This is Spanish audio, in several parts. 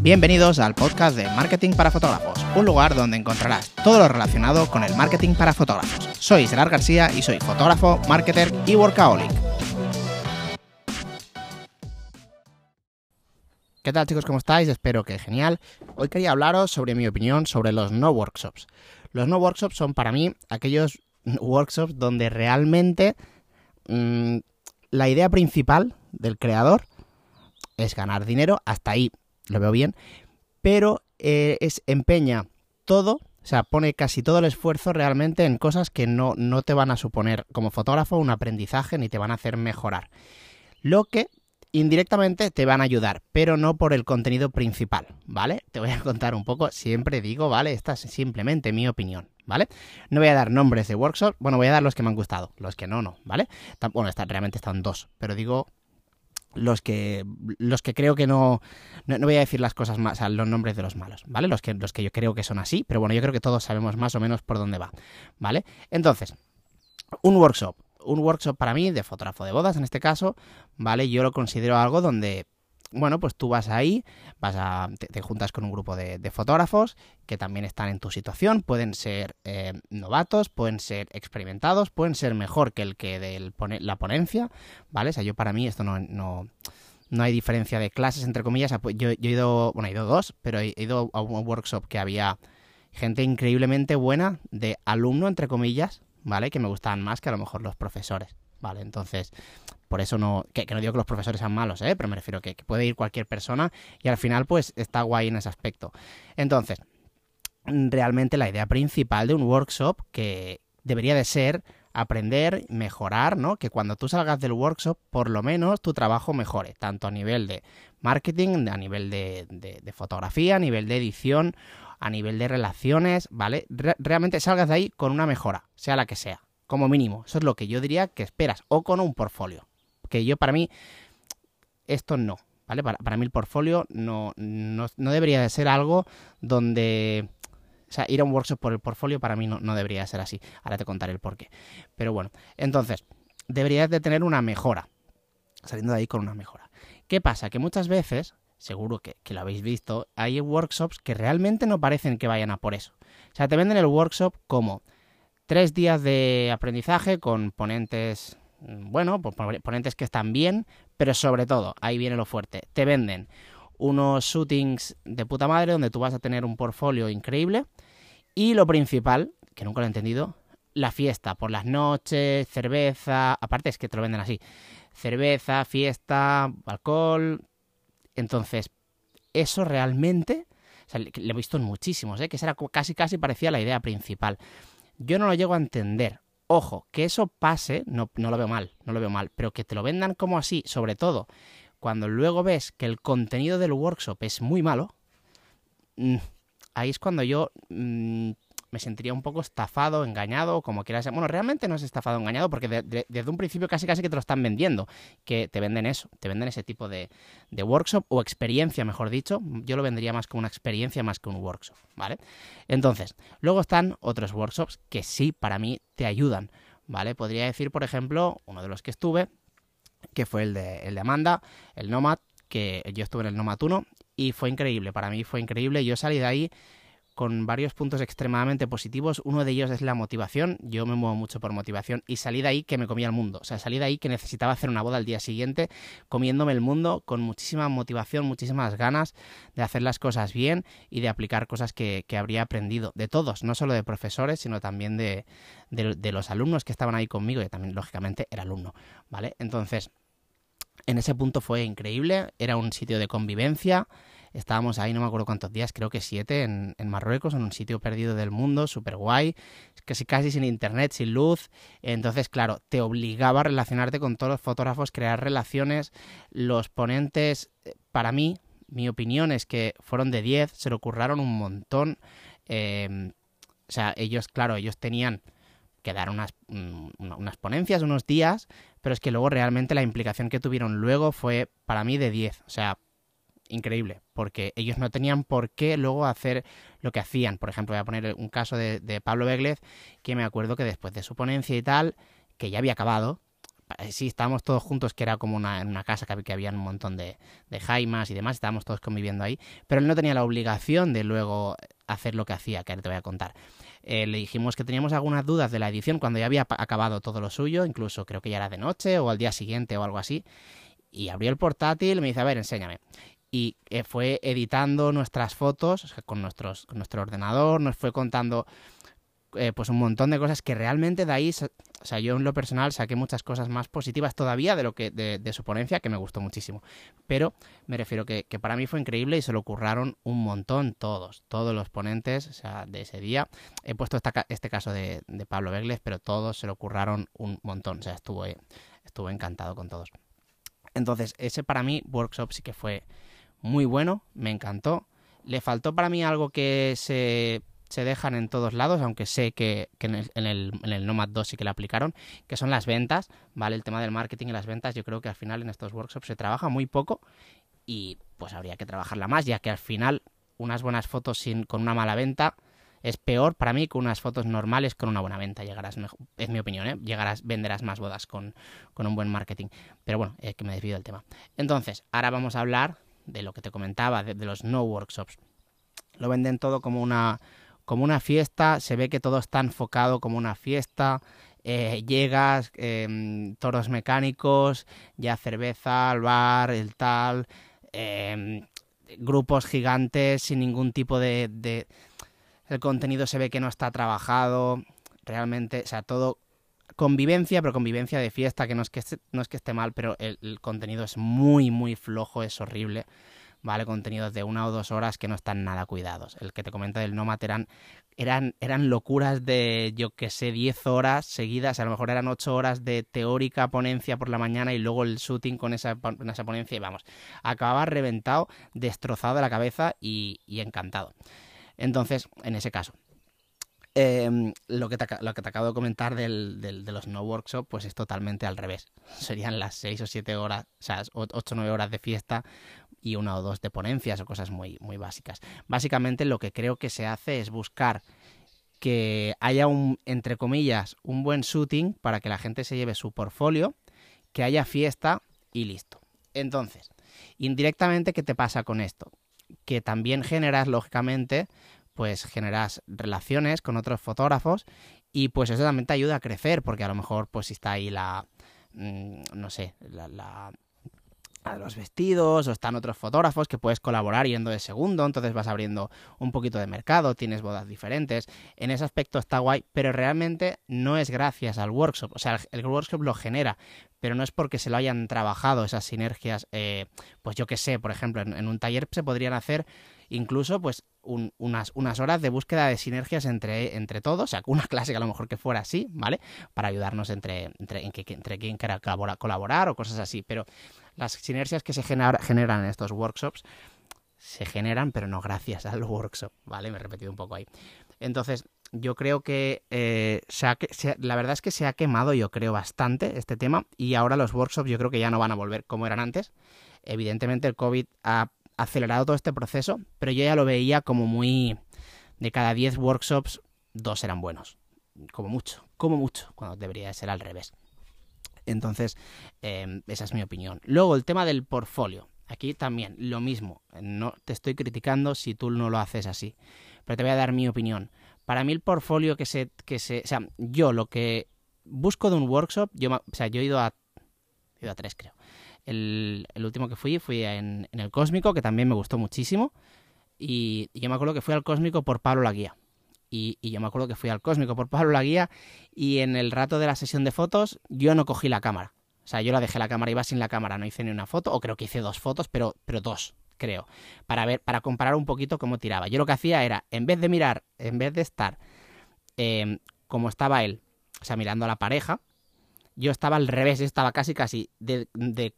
Bienvenidos al podcast de Marketing para Fotógrafos, un lugar donde encontrarás todo lo relacionado con el marketing para fotógrafos. Soy Gerard García y soy fotógrafo, marketer y workaholic. ¿Qué tal chicos? ¿Cómo estáis? Espero que genial. Hoy quería hablaros sobre mi opinión sobre los no workshops. Los no workshops son para mí aquellos workshops donde realmente mmm, la idea principal del creador es ganar dinero, hasta ahí lo veo bien, pero eh, es empeña todo, o sea, pone casi todo el esfuerzo realmente en cosas que no, no te van a suponer como fotógrafo un aprendizaje ni te van a hacer mejorar. Lo que indirectamente te van a ayudar, pero no por el contenido principal, ¿vale? Te voy a contar un poco, siempre digo, ¿vale? Esta es simplemente mi opinión, ¿vale? No voy a dar nombres de workshops, bueno, voy a dar los que me han gustado, los que no, no, ¿vale? Bueno, está, realmente están dos, pero digo los que los que creo que no, no, no voy a decir las cosas más, los nombres de los malos, ¿vale? Los que los que yo creo que son así, pero bueno, yo creo que todos sabemos más o menos por dónde va, ¿vale? Entonces, un workshop, un workshop para mí de fotógrafo de bodas en este caso, ¿vale? Yo lo considero algo donde bueno, pues tú vas ahí, vas a, te, juntas con un grupo de, de, fotógrafos que también están en tu situación, pueden ser eh, novatos, pueden ser experimentados, pueden ser mejor que el que de la ponencia, ¿vale? O sea, yo para mí esto no, no, no hay diferencia de clases, entre comillas. Yo, yo, he ido, bueno, he ido dos, pero he ido a un workshop que había gente increíblemente buena de alumno, entre comillas, ¿vale? Que me gustaban más que a lo mejor los profesores, ¿vale? Entonces, por eso no, que, no digo que los profesores sean malos, ¿eh? pero me refiero que, que, puede ir cualquier persona y al final pues está guay en ese aspecto. Entonces, realmente la idea principal de un workshop que debería de ser aprender, mejorar, ¿no? Que cuando tú salgas del workshop, por lo menos tu trabajo mejore, tanto a nivel de marketing, a nivel de, fotografía, a nivel de edición, a nivel de relaciones, ¿vale? Re realmente salgas de ahí con una mejora, sea la que sea, como mínimo. Eso es lo que yo diría que esperas, o con un portfolio que yo para mí esto no, ¿vale? Para, para mí el portfolio no, no, no, debería de ser algo donde... O sea, ir a un workshop por el portfolio para mí no, no debería ser así. Ahora te contaré el porqué. Pero bueno, entonces, deberías de tener una mejora. Saliendo de ahí con una mejora. ¿Qué pasa? Que muchas veces, seguro que, que lo habéis visto, hay workshops que realmente no parecen que vayan a por eso. O sea, te venden el workshop como tres días de aprendizaje con ponentes bueno, pues ponentes que están bien, pero sobre todo, ahí viene lo fuerte, te venden unos shootings de puta madre donde tú vas a tener un portfolio increíble y lo principal, que nunca lo he entendido, la fiesta por las noches, cerveza, aparte es que te lo venden así, cerveza, fiesta, alcohol, entonces eso realmente, o lo he visto en muchísimos, ¿eh? que esa casi casi parecía la idea principal. Yo no lo llego a entender. Ojo, que eso pase, no, no, lo veo mal, no lo veo mal, pero que te lo vendan como así, sobre todo cuando luego ves que el contenido del workshop es muy malo, mmm, ahí es cuando yo mmm, me sentiría un poco estafado, engañado, como quieras. Bueno, realmente no es estafado, engañado, porque de, de, desde un principio casi casi que te lo están vendiendo, que te venden eso, te venden ese tipo de, de, workshop o experiencia, mejor dicho. Yo lo vendría más como una experiencia más que un workshop, ¿vale? Entonces, luego están otros workshops que sí, para mí, te ayudan, ¿vale? Podría decir, por ejemplo, uno de los que estuve, que fue el de, el de Amanda, el Nomad, que yo estuve en el Nomad 1 y fue increíble, para mí fue increíble. Yo salí de ahí con varios puntos extremadamente positivos. Uno de ellos es la motivación. Yo me muevo mucho por motivación y salí de ahí que me comía el mundo. O sea, salí de ahí que necesitaba hacer una boda al día siguiente, comiéndome el mundo con muchísima motivación, muchísimas ganas de hacer las cosas bien y de aplicar cosas que, que habría aprendido. De todos, no solo de profesores, sino también de, de, de los alumnos que estaban ahí conmigo. Y también, lógicamente, era alumno. ¿Vale? Entonces, en ese punto fue increíble. Era un sitio de convivencia. Estábamos ahí, no me acuerdo cuántos días, creo que siete, en, en Marruecos, en un sitio perdido del mundo, súper guay, casi casi sin internet, sin luz. Entonces, claro, te obligaba a relacionarte con todos los fotógrafos, crear relaciones. Los ponentes, para mí, mi opinión es que fueron de 10, se lo curraron un montón. Eh, o sea, ellos, claro, ellos tenían que dar unas, unas ponencias, unos días, pero es que luego realmente la implicación que tuvieron luego fue para mí de 10. O sea, increíble, porque ellos no tenían por qué luego hacer lo que hacían. Por ejemplo, voy a poner un caso de, Pablo Beglez, que me acuerdo que después de su ponencia y tal, que ya había acabado, sí, estábamos todos juntos, que era como una, en una casa que, había un montón de, de jaimas y demás, estábamos todos conviviendo ahí, pero él no tenía la obligación de luego hacer lo que hacía, que ahora te voy a contar. Eh, le dijimos que teníamos algunas dudas de la edición cuando ya había acabado todo lo suyo, incluso creo que ya era de noche o al día siguiente o algo así, y abrió el portátil me dice, a ver, enséñame y eh, fue editando nuestras fotos con, nuestros, con nuestro ordenador, nos fue contando eh, pues un montón de cosas que realmente de ahí, o sea, yo en lo personal saqué muchas cosas más positivas todavía de lo que de, su ponencia, que me gustó muchísimo. Pero me refiero que, que, para mí fue increíble y se lo curraron un montón todos, todos los ponentes, o sea, de ese día. He puesto esta, este caso de, de Pablo Begles, pero todos se lo curraron un montón, o sea, estuvo, estuvo encantado con todos. Entonces, ese para mí, workshop sí que fue muy bueno, me encantó. Le faltó para mí algo que se, se dejan en todos lados, aunque sé que, en, el, en, el, en, el, Nomad 2 sí que le aplicaron, que son las ventas, ¿vale? El tema del marketing y las ventas, yo creo que al final en estos workshops se trabaja muy poco y pues habría que trabajarla más, ya que al final unas buenas fotos sin, con una mala venta es peor para mí que unas fotos normales con una buena venta. Llegarás, mejor, es mi opinión, ¿eh? Llegarás, venderás más bodas con, con un buen marketing. Pero bueno, es que me desvío del tema. Entonces, ahora vamos a hablar de lo que te comentaba, de, los no workshops. Lo venden todo como una, como una fiesta, se ve que todo está enfocado como una fiesta. Eh, llegas, eh, toros mecánicos, ya cerveza, al bar, el tal, eh, grupos gigantes sin ningún tipo de, de, El contenido se ve que no está trabajado, realmente, o sea, todo convivencia, pero convivencia de fiesta, que no es que esté, no es que esté mal, pero el, contenido es muy, muy flojo, es horrible. ¿Vale? Contenidos de una o dos horas que no están nada cuidados. El que te comento del Nomad eran, eran, eran locuras de, yo que sé, 10 horas seguidas, a lo mejor eran 8 horas de teórica ponencia por la mañana y luego el shooting con esa, con esa ponencia y vamos, acababa reventado, destrozado de la cabeza y encantado. Entonces, en ese caso, eh, lo, que te, lo, que te, acabo de comentar del, de los no workshop, pues es totalmente al revés. Serían las 6 o 7 horas, o sea, 8 o 9 horas de fiesta y una o dos de ponencias o cosas muy, muy básicas. Básicamente lo que creo que se hace es buscar que haya un, entre comillas, un buen shooting para que la gente se lleve su portfolio, que haya fiesta y listo. Entonces, indirectamente, ¿qué te pasa con esto? Que también generas, lógicamente, pues generas relaciones con otros fotógrafos y pues eso también te ayuda a crecer porque a lo mejor pues si está ahí la mmm, no sé la, los vestidos o están otros fotógrafos que puedes colaborar yendo de segundo entonces vas abriendo un poquito de mercado tienes bodas diferentes. En ese aspecto está guay pero realmente no es gracias al workshop. O sea el, workshop lo genera pero no es porque se lo hayan trabajado esas sinergias eh, pues yo que sé por ejemplo en un taller se podrían hacer incluso pues un, unas, unas horas de búsqueda de sinergias entre, entre todos, o sea, una clase a lo mejor que fuera así, ¿vale? Para ayudarnos entre, entre, entre quien quiera colaborar, o cosas así, pero las sinergias que se genera, generan en estos workshops se generan, pero no gracias al workshop, ¿vale? Me he repetido un poco ahí. Entonces, yo creo que eh, se ha, se, la verdad es que se ha quemado, yo creo, bastante este tema y ahora los workshops yo creo que ya no van a volver como eran antes. Evidentemente el COVID ha acelerado todo este proceso, pero yo ya lo veía como muy... De cada 10 workshops, dos eran buenos. Como mucho, como mucho, cuando debería ser al revés. Entonces, eh, esa es mi opinión. Luego, el tema del portfolio. Aquí también, lo mismo. No te estoy criticando si tú no lo haces así. Pero te voy a dar mi opinión. Para mí el portfolio que se... Que se o sea, yo lo que busco de un workshop... Yo, o sea, yo he ido a... He ido a tres, creo. El, último que fui fui en, en, el Cósmico, que también me gustó muchísimo. Y, y, yo me acuerdo que fui al Cósmico por Pablo Laguía. Y, y, yo me acuerdo que fui al Cósmico por Pablo Laguía y en el rato de la sesión de fotos yo no cogí la cámara. O sea, yo la dejé la cámara, iba sin la cámara, no hice ni una foto, o creo que hice dos fotos, pero, pero dos, creo, para ver, para comparar un poquito cómo tiraba. Yo lo que hacía era, en vez de mirar, en vez de estar eh, como estaba él, o sea, mirando a la pareja, yo estaba al revés, estaba casi casi de,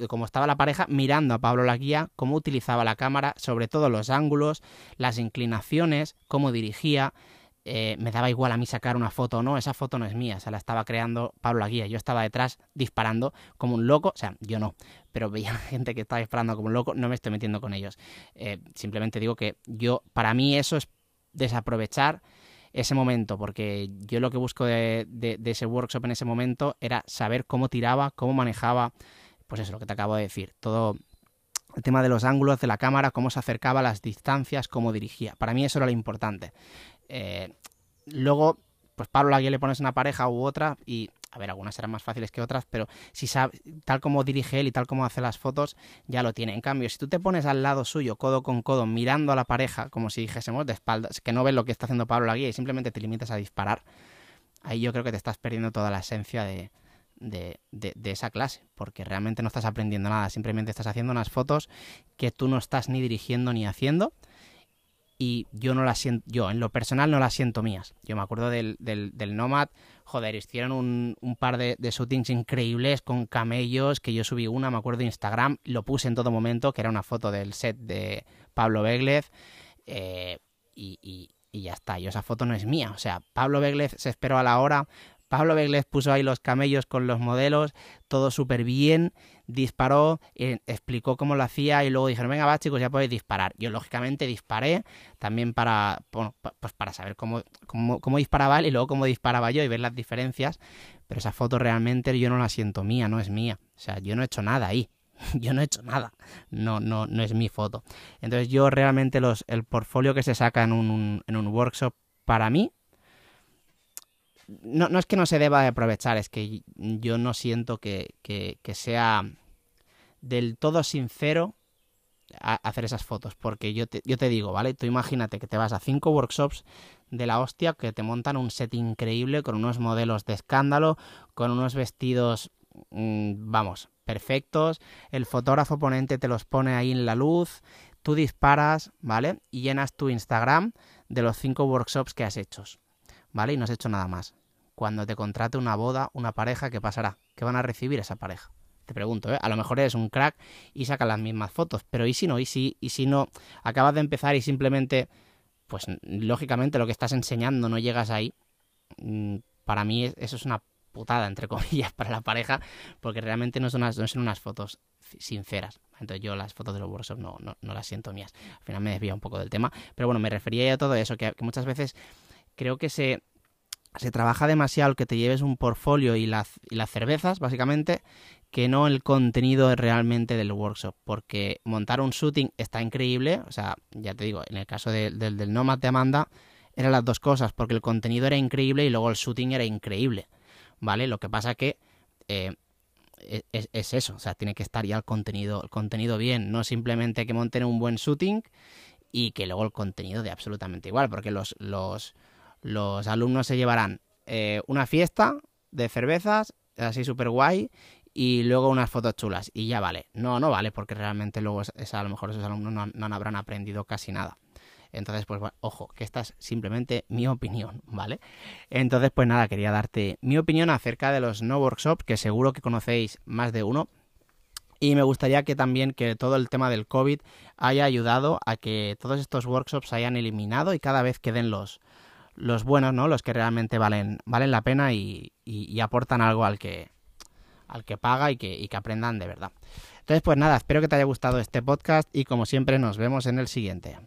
como estaba la pareja mirando a Pablo Laguía, cómo utilizaba la cámara, sobre todo los ángulos, las inclinaciones, cómo dirigía. Eh, me daba igual a mí sacar una foto o no, esa foto no es mía, se la estaba creando Pablo Laguía. Yo estaba detrás disparando como un loco, o sea, yo no, pero veía gente que estaba disparando como un loco, no me estoy metiendo con ellos. Eh, simplemente digo que yo, para mí eso es desaprovechar ese momento, porque yo lo que busco de, ese workshop en ese momento era saber cómo tiraba, cómo manejaba, pues eso, lo que te acabo de decir, todo el tema de los ángulos de la cámara, cómo se acercaba las distancias, cómo dirigía. Para mí eso era lo importante. Eh, luego, pues Pablo Laguía le pones una pareja u otra y a ver, algunas serán más fáciles que otras, pero si sabe, tal como dirige él y tal como hace las fotos, ya lo tiene. En cambio, si tú te pones al lado suyo, codo con codo, mirando a la pareja, como si dijésemos de espaldas, que no ves lo que está haciendo Pablo la guía y simplemente te limitas a disparar, ahí yo creo que te estás perdiendo toda la esencia de, de, de, esa clase, porque realmente no estás aprendiendo nada, simplemente estás haciendo unas fotos que tú no estás ni dirigiendo ni haciendo y yo no las siento, yo en lo personal no las siento mías. Yo me acuerdo del, del, del Nomad, joder, hicieron un, un par de, shootings increíbles con camellos, que yo subí una, me acuerdo de Instagram, lo puse en todo momento, que era una foto del set de Pablo Beglez, eh, y, y, y, ya está, yo esa foto no es mía, o sea, Pablo Beglez se esperó a la hora, Pablo Beglez puso ahí los camellos con los modelos, todo súper bien, disparó, eh, explicó cómo lo hacía y luego dijeron, venga, va chicos, ya podéis disparar. Yo lógicamente disparé también para, pues para saber cómo, cómo, cómo disparaba él y luego cómo disparaba yo y ver las diferencias, pero esa foto realmente yo no la siento mía, no es mía. O sea, yo no he hecho nada ahí. Yo no he hecho nada. No, no, no es mi foto. Entonces yo realmente los, el portfolio que se saca en un, en un workshop, para mí, no, no, es que no se deba de aprovechar, es que yo no siento que, que, sea del todo sincero hacer esas fotos, porque yo te, yo te digo, ¿vale? Tú imagínate que te vas a cinco workshops de la hostia que te montan un set increíble con unos modelos de escándalo, con unos vestidos, mmm, vamos, perfectos, el fotógrafo ponente te los pone ahí en la luz, tú disparas, ¿vale? Y llenas tu Instagram de los cinco workshops que has hecho, ¿vale? Y no has hecho nada más cuando te contrate una boda, una pareja, ¿qué pasará? ¿Qué van a recibir esa pareja? Te pregunto, ¿eh? A lo mejor eres un crack y sacas las mismas fotos, pero ¿y si no? ¿Y si, y si no? Acabas de empezar y simplemente, pues lógicamente lo que estás enseñando no llegas ahí. Mm, para mí eso es una putada, entre comillas, para la pareja, porque realmente no son unas, fotos sinceras. Entonces yo las fotos de los workshops no, no, las siento mías. Al final me desvía un poco del tema. Pero bueno, me refería ya a todo eso, que muchas veces creo que se, se trabaja demasiado el que te lleves un portfolio y las, y las cervezas, básicamente, que no el contenido realmente del workshop. Porque montar un shooting está increíble. O sea, ya te digo, en el caso de, del Nomad de Amanda, eran las dos cosas, porque el contenido era increíble y luego el shooting era increíble. ¿Vale? Lo que pasa que eh, e, es, es, eso, o sea, tiene que estar ya el contenido, el contenido bien, no simplemente que monten un buen shooting y que luego el contenido de absolutamente igual, porque los, los, los alumnos se llevarán eh, una fiesta de cervezas, así súper guay, y luego unas fotos chulas. Y ya vale. No, no vale, porque realmente luego a lo mejor esos alumnos no, no, habrán aprendido casi nada. Entonces, pues ojo, que esta es simplemente mi opinión, ¿vale? Entonces, pues nada, quería darte mi opinión acerca de los no workshops, que seguro que conocéis más de uno. Y me gustaría que también que todo el tema del COVID haya ayudado a que todos estos workshops hayan eliminado y cada vez queden los, los buenos, ¿no? Los que realmente valen, valen la pena y, y, aportan algo al que, al que paga y que, y que aprendan de verdad. Entonces, pues nada, espero que te haya gustado este podcast y como siempre nos vemos en el siguiente.